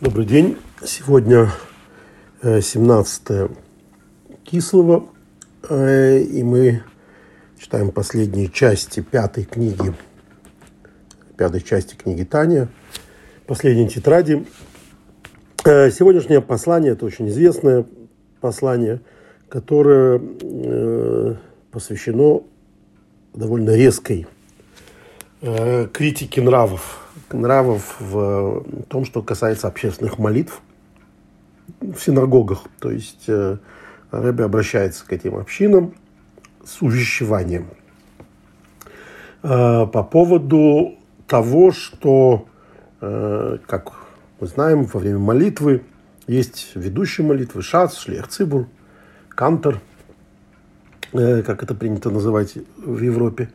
Добрый день. Сегодня 17 э, Кислого, э, и мы читаем последние части пятой книги, пятой части книги Таня, последней тетради. Э, сегодняшнее послание – это очень известное послание, которое посвящено довольно резкой критике нравов – нравов в том, что касается общественных молитв в синагогах. То есть э, Рэбби обращается к этим общинам с увещеванием э, по поводу того, что, э, как мы знаем, во время молитвы есть ведущие молитвы, шац, шлех, цибур, кантор – как это принято называть в Европе,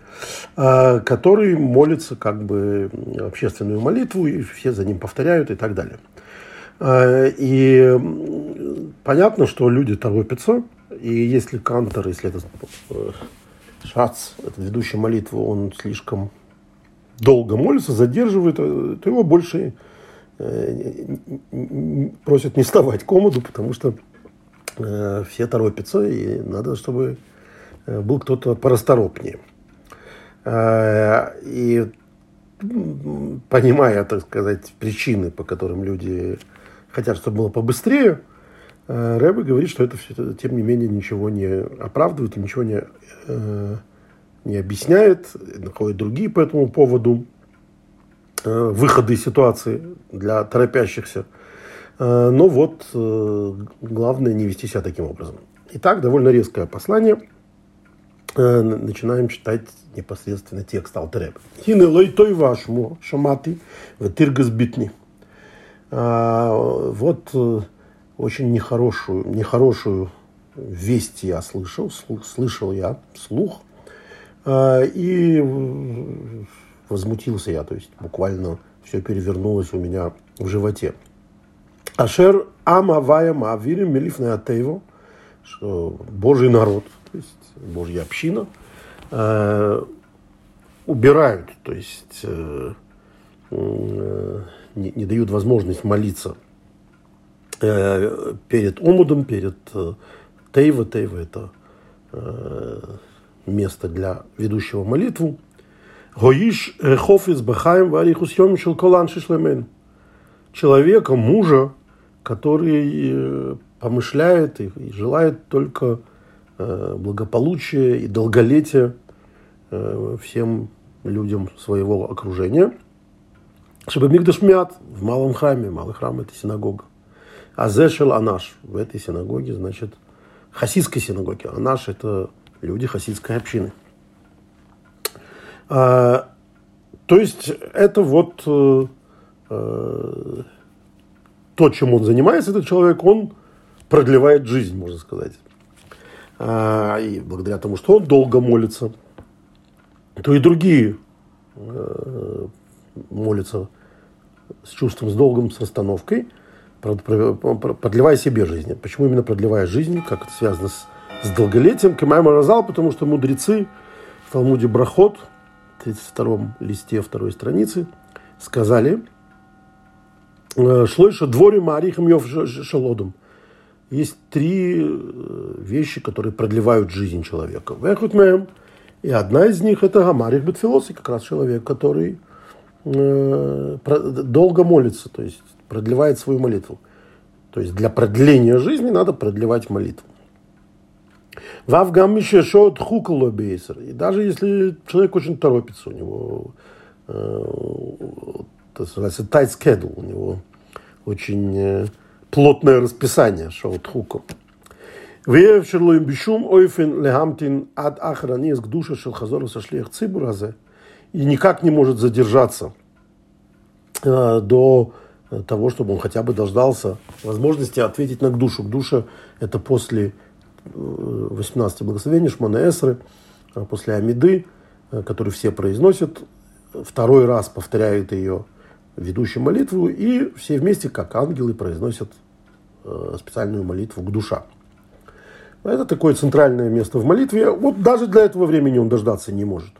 а, который молится как бы общественную молитву, и все за ним повторяют и так далее. А, и понятно, что люди торопятся, и если кантор, если это э, шац, это ведущий молитву, он слишком долго молится, задерживает, э, то его больше просят не вставать комоду, потому что все торопятся, и надо, чтобы Э, был кто-то порасторопнее. Э, и понимая, так сказать, причины, по которым люди хотят, чтобы было побыстрее, э, Рэбе говорит, что это все, тем не менее, ничего не оправдывает, ничего не, не объясняет, находит другие по этому поводу выходы из ситуации для торопящихся. Но вот главное не вести себя таким образом. Итак, довольно резкое послание – Э, начинаем читать непосредственно текст Алтереб. Хины лой той вашему шамати в тиргас битни. А, вот э, очень нехорошую, нехорошую весть я слышал, слух, слышал я слух, а, и возмутился я, то есть буквально все перевернулось у меня в животе. Ашер ама вая мавирим мелифная атеево, что Божий народ, то есть Божья община, э, убирают, то есть э, э, не, не дают возможность молиться э, перед омудом, перед э, Тейва. Тейва – это э, место для ведущего молитву. Гоиш хофиц бахаем варихус йомишел колан шишлемен. Человека, мужа, который э, помышляет и, и желает только Э, благополучия и долголетия э, всем людям своего окружения. Чтобы Мигдашмят в малом храме, малый храм – это синагога. А Зешел Анаш в этой синагоге, значит, хасидской синагоге. Анаш – это люди хасидской общины. А, то есть это вот э, э, то, чем он занимается, этот человек, он продлевает жизнь, можно сказать. А, и благодаря тому, что он долго молится, то и другие э, молятся с чувством, с долгом, с расстановкой, продлевая себе жизнь. Почему именно продлевая жизнь? Как это связано с, с долголетием? Кемайма Разал, потому что мудрецы в Талмуде Брахот, в 32 листе второй страницы, сказали, «Э, Шлойша дворе Марихам Йов Шалодом – есть три э, вещи, которые продлевают жизнь человека. И одна из них это Гамарих Бетфилос, как раз человек, который э, долго молится, то есть продлевает свою молитву. То есть для продления жизни надо продлевать молитву. Вавгам шот хукалобейсер. И даже если человек очень торопится, у него э, называется tight schedule, у него очень плотное расписание Шаутхуку. Веевшер лоим бешум ойфен лехамтин ад ахранес к душе шелхазора сошлех цибуразе и никак не может задержаться э, до э, того, чтобы он хотя бы дождался возможности ответить на душу. К душе это после э, 18 благословений Шмана Эсры, после Амиды, который все произносят, второй раз повторяют ее ведущую молитву, и все вместе, как ангелы, произносят э, специальную молитву к душа. Это такое центральное место в молитве. Вот даже для этого времени он дождаться не может.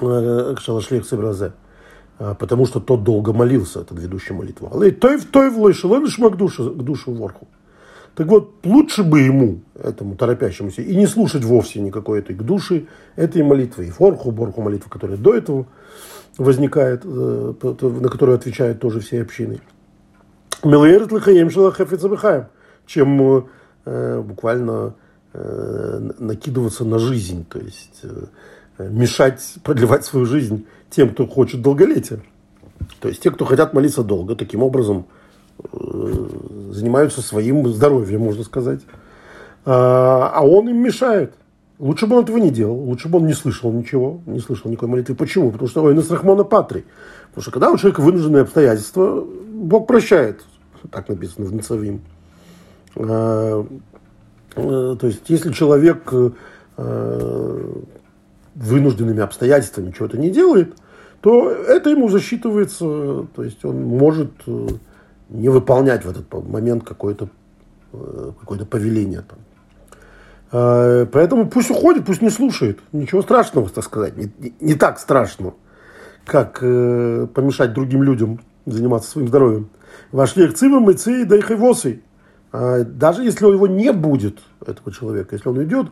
Э, Шалашлих Сабразе. а, потому что тот долго молился, этот ведущий молитву. Той в той влышал, он шмак к душу ворху. Так вот, лучше бы ему, этому торопящемуся, и не слушать вовсе никакой этой души, этой молитвы, и форху, борху молитвы, которая до этого возникает, э, на которую отвечают тоже все общины. Мелаерт лихаем шалахафицабихаем, чем э, буквально э, накидываться на жизнь, то есть мешать продлевать свою жизнь тем, кто хочет долголетия. То есть те, кто хотят молиться долго, таким образом занимаются своим здоровьем, можно сказать. А, а он им мешает. Лучше бы он этого не делал, лучше бы он не слышал ничего, не слышал никакой молитвы. Почему? Потому что ой, Рахмона Патри. Потому что когда у человека вынужденные обстоятельства, Бог прощает так написано в Нацавим. А, э, то есть, если человек э, вынужденными обстоятельствами чего-то не делает, то это ему засчитывается, то есть он может э, не выполнять в этот момент какое-то какое повеление. Там. А, поэтому пусть уходит, пусть не слушает. Ничего страшного, так сказать. Не, не, не так страшно, как э, помешать другим людям заниматься своим здоровьем. Вошли к цивам и ци дайхивосы. А даже если у него не будет, этого человека, если он идет,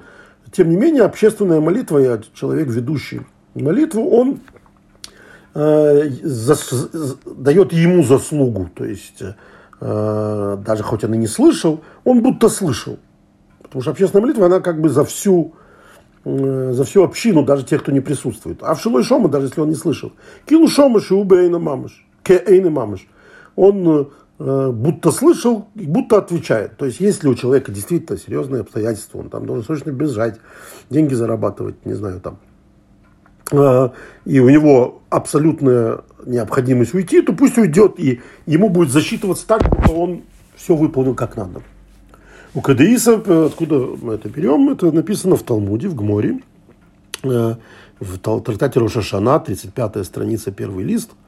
тем не менее, общественная молитва, я человек, ведущий молитву, он э, дает ему заслугу. То есть, э, даже хоть он и не слышал, он будто слышал. Потому что общественная молитва, она как бы за всю, э, за всю общину, даже тех, кто не присутствует. А в Шилой Шома, даже если он не слышал. Килу Шома Шиубе Эйна Мамыш. Ке Эйна Мамыш он э, будто слышал и будто отвечает. То есть, если у человека действительно серьезные обстоятельства, он там должен срочно бежать, деньги зарабатывать, не знаю, там, э, и у него абсолютная необходимость уйти, то пусть уйдет, и ему будет засчитываться так, что он все выполнил как надо. У Кадеиса, откуда мы это берем, это написано в Талмуде, в Гморе, э, в трактате Рошашана, 35 страница, первый лист –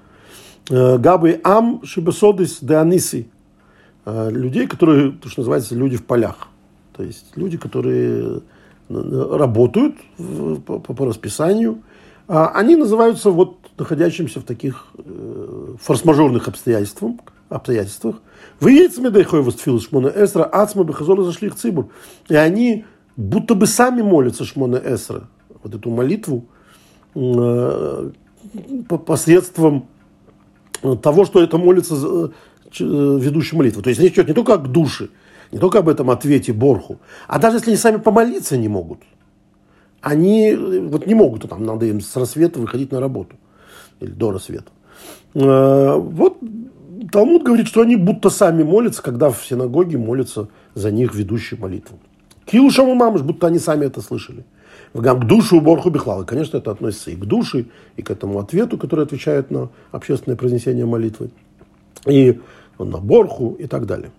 Э, Габы Ам Шибасодис де Аниси. Э, людей, которые, то, что называется, люди в полях. То есть люди, которые э, работают по, по, по расписанию. А они называются вот находящимся в таких форс-мажорных обстоятельствах. обстоятельствах. Вы яйцами дайхой востфил шмона эсра, ацма бехазола зашли в цибур. И они будто бы сами молятся шмона эсра, вот эту молитву, посредством того, что это молится э, ведущий молитву. То есть речь идет не только к душе, не только об этом ответе Борху, а даже если они сами помолиться не могут, они э, вот не могут, там надо им с рассвета выходить на работу или до рассвета. Э, вот Талмуд говорит, что они будто сами молятся, когда в синагоге молятся за них ведущий молитву. Килушаму мамыш, будто они сами это слышали к душу уборху бихлал. И, конечно, это относится и к душе, и к этому ответу, который отвечает на общественное произнесение молитвы, и на борху и так далее.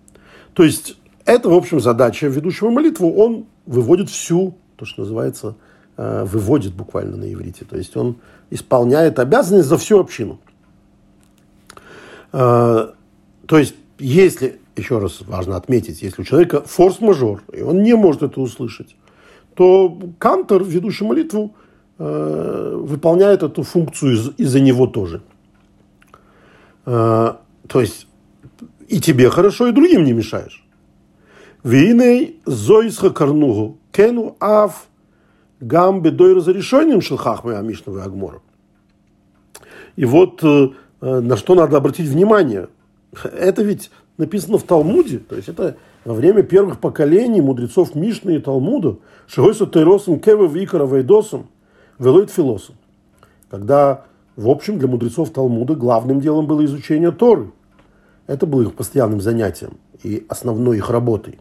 То есть это, в общем, задача ведущего молитву. Он выводит всю, то, что называется, выводит буквально на иврите. То есть он исполняет обязанность за всю общину. Э, то есть, если, еще раз важно отметить, если у человека форс-мажор, и он не может это услышать, то Кантор, ведущий молитву, э, выполняет эту функцию из- из-за него тоже. Э, то есть и тебе хорошо, и другим не мешаешь. Виней зоисха карнугу кену ав гам бедой разрешением шелхахмы амишновы агмора. И вот э, на что надо обратить внимание. Это ведь написано в Талмуде, то есть это во время первых поколений мудрецов Мишны и Талмуда, Шигойсу Тейросом Кева Викара Вейдосом, Велойт Филосом. Когда, в общем, для мудрецов Талмуда главным делом было изучение Торы. Это было их постоянным занятием и основной их работой.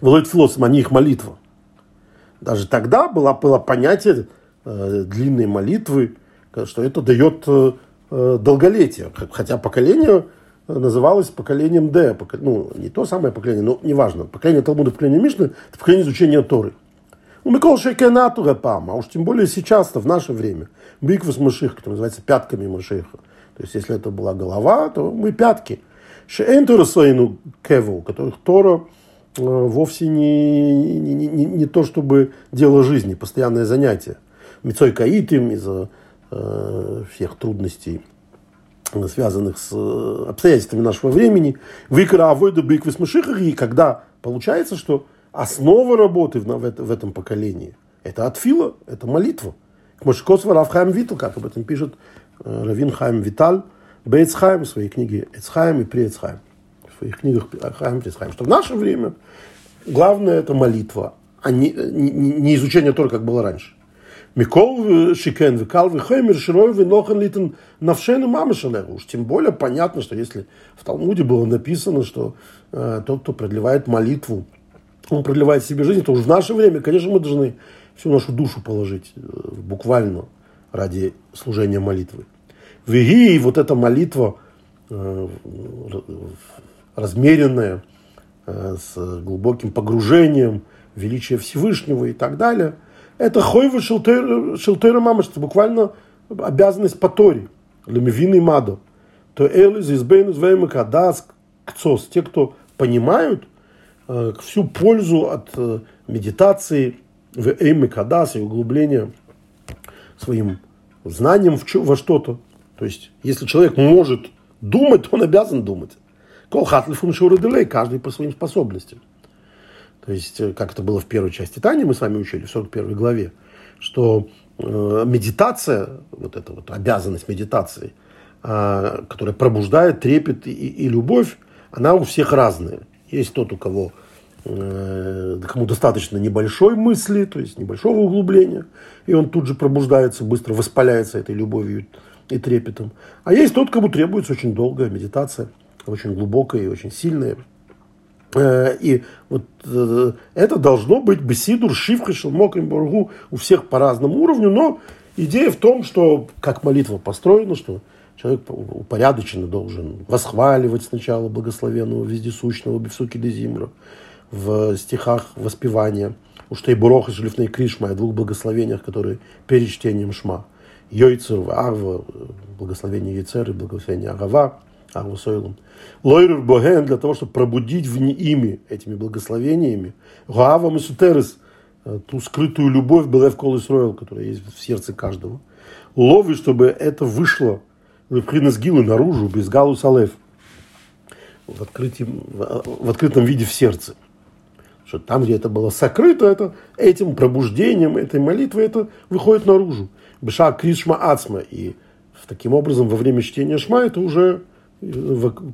Велойт Филосом, они их молитва. Даже тогда было, было понятие э, длинной молитвы, что это дает э, э долголетие. Хотя поколение называлось поколением Д. Ну, не то самое поколение, но неважно. Поколение Талмуда, поколение Мишны – это поколение изучения Торы. У Микол Шекенату Гапам, а уж тем более сейчас-то, в наше время, Биквас Маших, который называется пятками Машиха. То есть, если это была голова, то мы пятки. Шеэнтура Сайну Кеву, у которых Тора э, вовсе не, не, не, не то, чтобы дело жизни, постоянное занятие. Мицой Каитим, из э, всех трудностей, связанных с э, обстоятельствами нашего времени. Выкра авойда быквы и когда получается, что основа работы в, в, в этом поколении – это отфила, это молитва. Мошкос Равхайм Витал, как об этом пишет э, Равин Хайм Виталь, Бейцхайм в своей книге Эцхайм и Приэцхайм. Своих книгах Хайм и Приэцхайм. Что в наше время главное это молитва, а не, не, не изучение только как было раньше. Микол Шикен, Викал, Вихаймер, Широй, Винохан, Литен, Мама Шалеру. Уж тем более понятно, что если в Талмуде было написано, что э, тот, кто продлевает молитву, он продлевает себе жизнь, то уж в наше время, конечно, мы должны всю нашу душу положить, э, буквально, ради служения молитвы. Веги, вот эта молитва, э, размеренная, э, с глубоким погружением, величие Всевышнего и так далее – это хойва шелтера мамаш, это буквально обязанность по Торе, лемевины мадо. То элиз избейнус веймака дас кцос, те, кто понимают э, всю пользу от э, медитации в эймикадас и углубления своим знанием в, во что-то. То есть, если человек может думать, он обязан думать. Колхатлифун шураделей, каждый по своим способностям. То есть, э, как это было в первой части Тани, мы с вами учили, в 41 главе, что э, медитация, вот эта вот обязанность медитации, э, которая пробуждает трепет и, и любовь, она у всех разная. Есть тот, у кого кому достаточно небольшой мысли, то есть небольшого углубления, и он тут же пробуждается, быстро воспаляется этой любовью и трепетом. А есть тот, кому требуется очень долгая медитация, очень глубокая и очень сильная. Э, и вот э, это должно быть беседур, шивха, шелмокрим, бургу у всех по разному уровню, но идея в том, что как молитва построена, что человек упорядоченно должен восхваливать сначала благословенного вездесущного Бевсуки Дезимра в стихах воспевания. Уж и Бурох и Шлифней Кришма о двух благословениях, которые перед чтением Шма. Йойцер, Арва, благословение Йойцер и благословение Агава – Агусойлом. Лойрер Боген для того, чтобы пробудить в ими этими благословениями. Гуава Месутерес, э, ту скрытую любовь Белев Кол Исроил, которая есть в сердце каждого. Лови, чтобы это вышло Лепхринес Гилу наружу, без Галу Салев, в, открытом, в открытом виде в сердце. Что там, где это было сокрыто, это этим пробуждением, этой молитвой, это выходит наружу. Беша Кришма Ацма. И таким образом во время чтения Шма это уже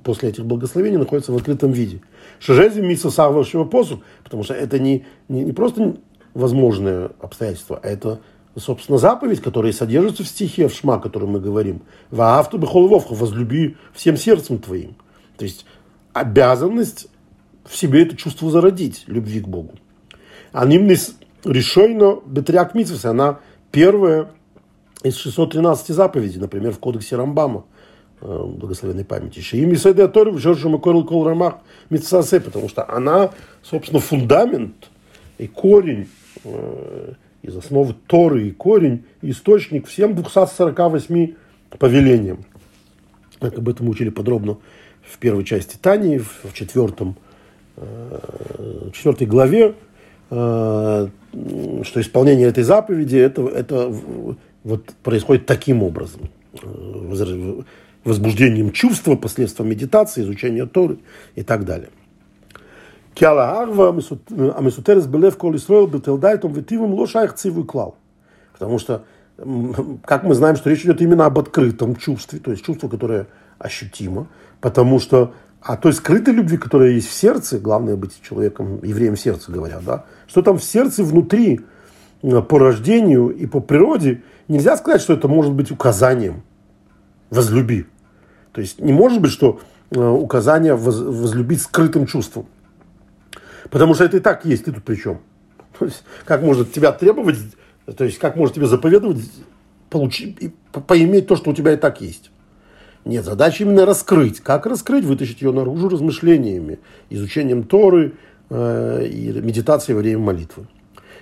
после этих благословений находится в открытом виде. Шежези митсу саввашего посуд, потому что это не, не, не просто возможное обстоятельство, а это, собственно, заповедь, которая содержится в стихе, в шма, о котором мы говорим. Ваавту бехолвовха, возлюби всем сердцем твоим. То есть обязанность в себе это чувство зародить, любви к Богу. А нимнис решойно бетряк она первая из 613 заповедей, например, в кодексе Рамбама – благословенной памяти. Шиим Исайда Торы в Жоржу Макорл Кол Рамах Митсасе, потому что она, собственно, фундамент и корень э, из основы Торы и корень, и источник всем 248 повелениям. Как об этом учили подробно в первой части Тани, в четвертом, э, четвертой главе, что исполнение этой заповеди это, это вот происходит таким образом возбуждением чувства, посредством медитации, изучения Торы и так далее. Киала Арва, Амисутерес Белев Кол Исроил, Бетелдайтом, Ветивом, Лошаях Циву Клал. Потому что, как мы знаем, что речь идет именно об открытом чувстве, то есть чувство, которое ощутимо, потому что а той скрытой любви, которая есть в сердце, главное быть человеком, евреем в сердце, говорят, да, что там в сердце внутри по рождению и по природе, нельзя сказать, что это может быть указанием возлюби. То есть не может быть, что э, указание возлюбить скрытым чувством. Потому что это и так есть, ты тут при чем? То есть, как может тебя требовать, то есть, как может тебе заповедовать, получить, поиметь то, что у тебя и так есть? Нет, задача именно раскрыть. Как раскрыть? Вытащить ее наружу размышлениями, изучением Торы э, и медитацией во время молитвы.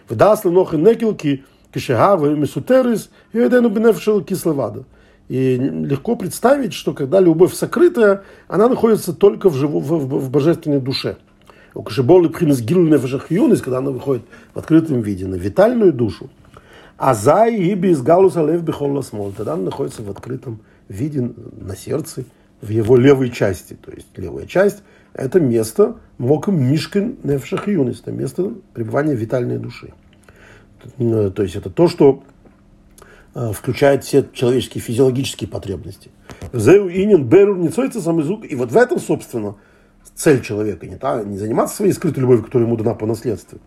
Вдасли нохи некилки, кишегавы, месутерис, и кисловада. И легко представить, что когда любовь сокрытая, она находится только в, живу, в, в, в божественной душе. У Кашиболы Пхинес Гилнефешах Юнис, когда она выходит в открытом виде на витальную душу. Азай и без галуса лев бихолла смол. Тогда он находится в открытом виде на сердце, в его левой части. То есть левая часть – это место моком мишкин нефшах юнис, это место пребывания витальной души. То есть это то, что э, включает все человеческие физиологические потребности. Зеу инин берур не самый звук. И вот в этом, собственно, цель человека. Не, та, не заниматься своей скрытой любовью, которая ему дана по наследству,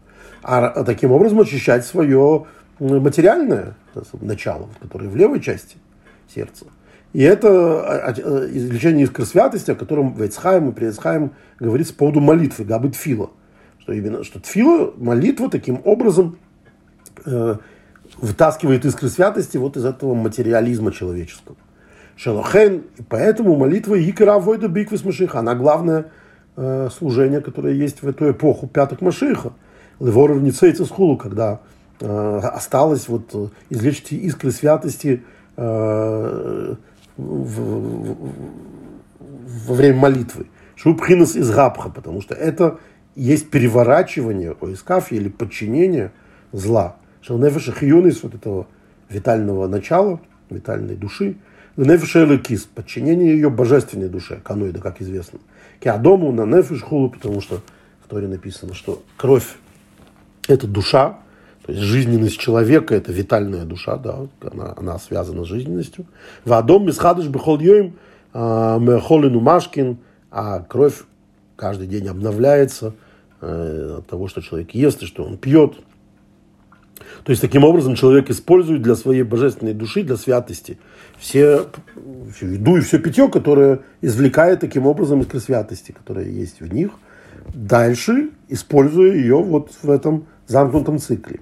а таким образом очищать свое материальное начало, которое в левой части сердца. И это а, а, э, извлечение искры святости, о котором Вейцхайм и Приецхайм говорится по поводу молитвы, габы тфила. Что именно, что тфила, молитва таким образом э, вытаскивает искры святости вот из этого материализма человеческого. Шелохен, и поэтому молитва Икара Войда Биквис Машиха, она главное э, служение, которое есть в эту эпоху пяток Машиха. Леворов Ницейца Схулу, когда э, осталось вот э, извлечь искры святости э, в, в, во время молитвы. Шубхинас из Габха, потому что это есть переворачивание оискафи или подчинение зла. Шелнефеша хиюнис, вот этого витального начала, витальной души, нефеша элокис, подчинение ее божественной душе, каноида, как известно. Киадому на нефеш хулу, потому что в Торе написано, что кровь – это душа, то есть жизненность человека – это витальная душа, да, она, она связана с жизненностью. В Адом мисхадыш бихол йоим а, мехолину машкин, а кровь каждый день обновляется от того, что человек ест и что он пьет. То есть таким образом человек использует для своей божественной души, для святости, все, еду и все питье, которое извлекает таким образом искры святости, которые есть в них, дальше используя ее вот в этом замкнутом цикле.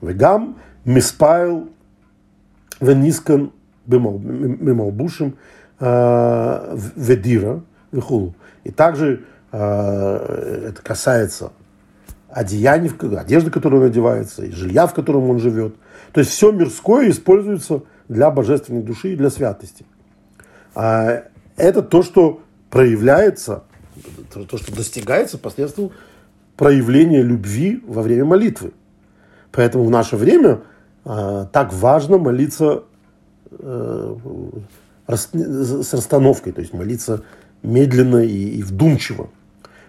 Вегам миспайл венискан бемалбушим э, ведира вехулу. И также э, это касается одеяний, одежды, которую он одевается, и жилья, в котором он живет. То есть все мирское используется для божественной души и для святости. А это то, что проявляется, то, что достигается посредством проявления любви во время молитвы. Поэтому в наше время э, так важно молиться э, с расстановкой, то есть молиться медленно и, и вдумчиво.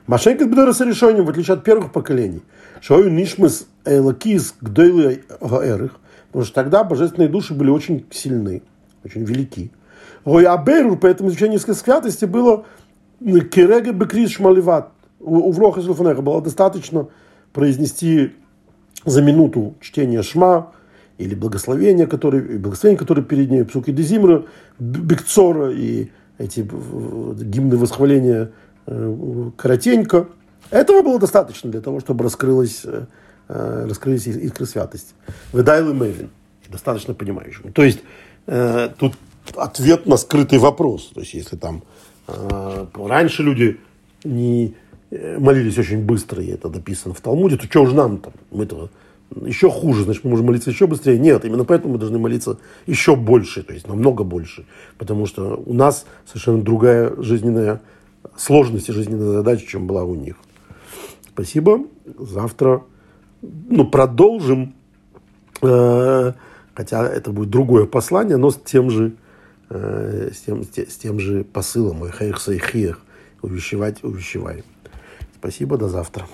Машенька Бедора с решением, в отличие от первых поколений, Шою Нишмас Эйлакис Гдейлы Гаэрых, потому что тогда божественные души были очень сильны, очень велики. Ой, Абейру, поэтому изучение святости было Кирега Бекрис Шмаливат. У Вроха было достаточно произнести за минуту чтения Шма или благословения, которые, благословения, которые перед ней, псуки Дезимра, Бекцора и эти гимны восхваления э, коротенько. Этого было достаточно для того, чтобы раскрылась, э, э, раскрылись искры святости. Выдайлы Мевин, достаточно понимающим. То есть тут ответ на скрытый вопрос. То есть если там раньше люди не Э, молились очень быстро, и это написано в Талмуде, то что уж нам там, мы-то еще хуже, значит, мы можем молиться еще быстрее. Нет, именно поэтому мы должны молиться еще больше, то есть намного больше. Потому что у нас совершенно другая жизненная сложность и жизненная задача, чем была у них. Спасибо. Завтра ну, продолжим, э, хотя это будет другое послание, но с тем же, э, с тем, с тем же посылом. Хайх сайхиях. Увещевать, увещевай. Спасибо, до завтра.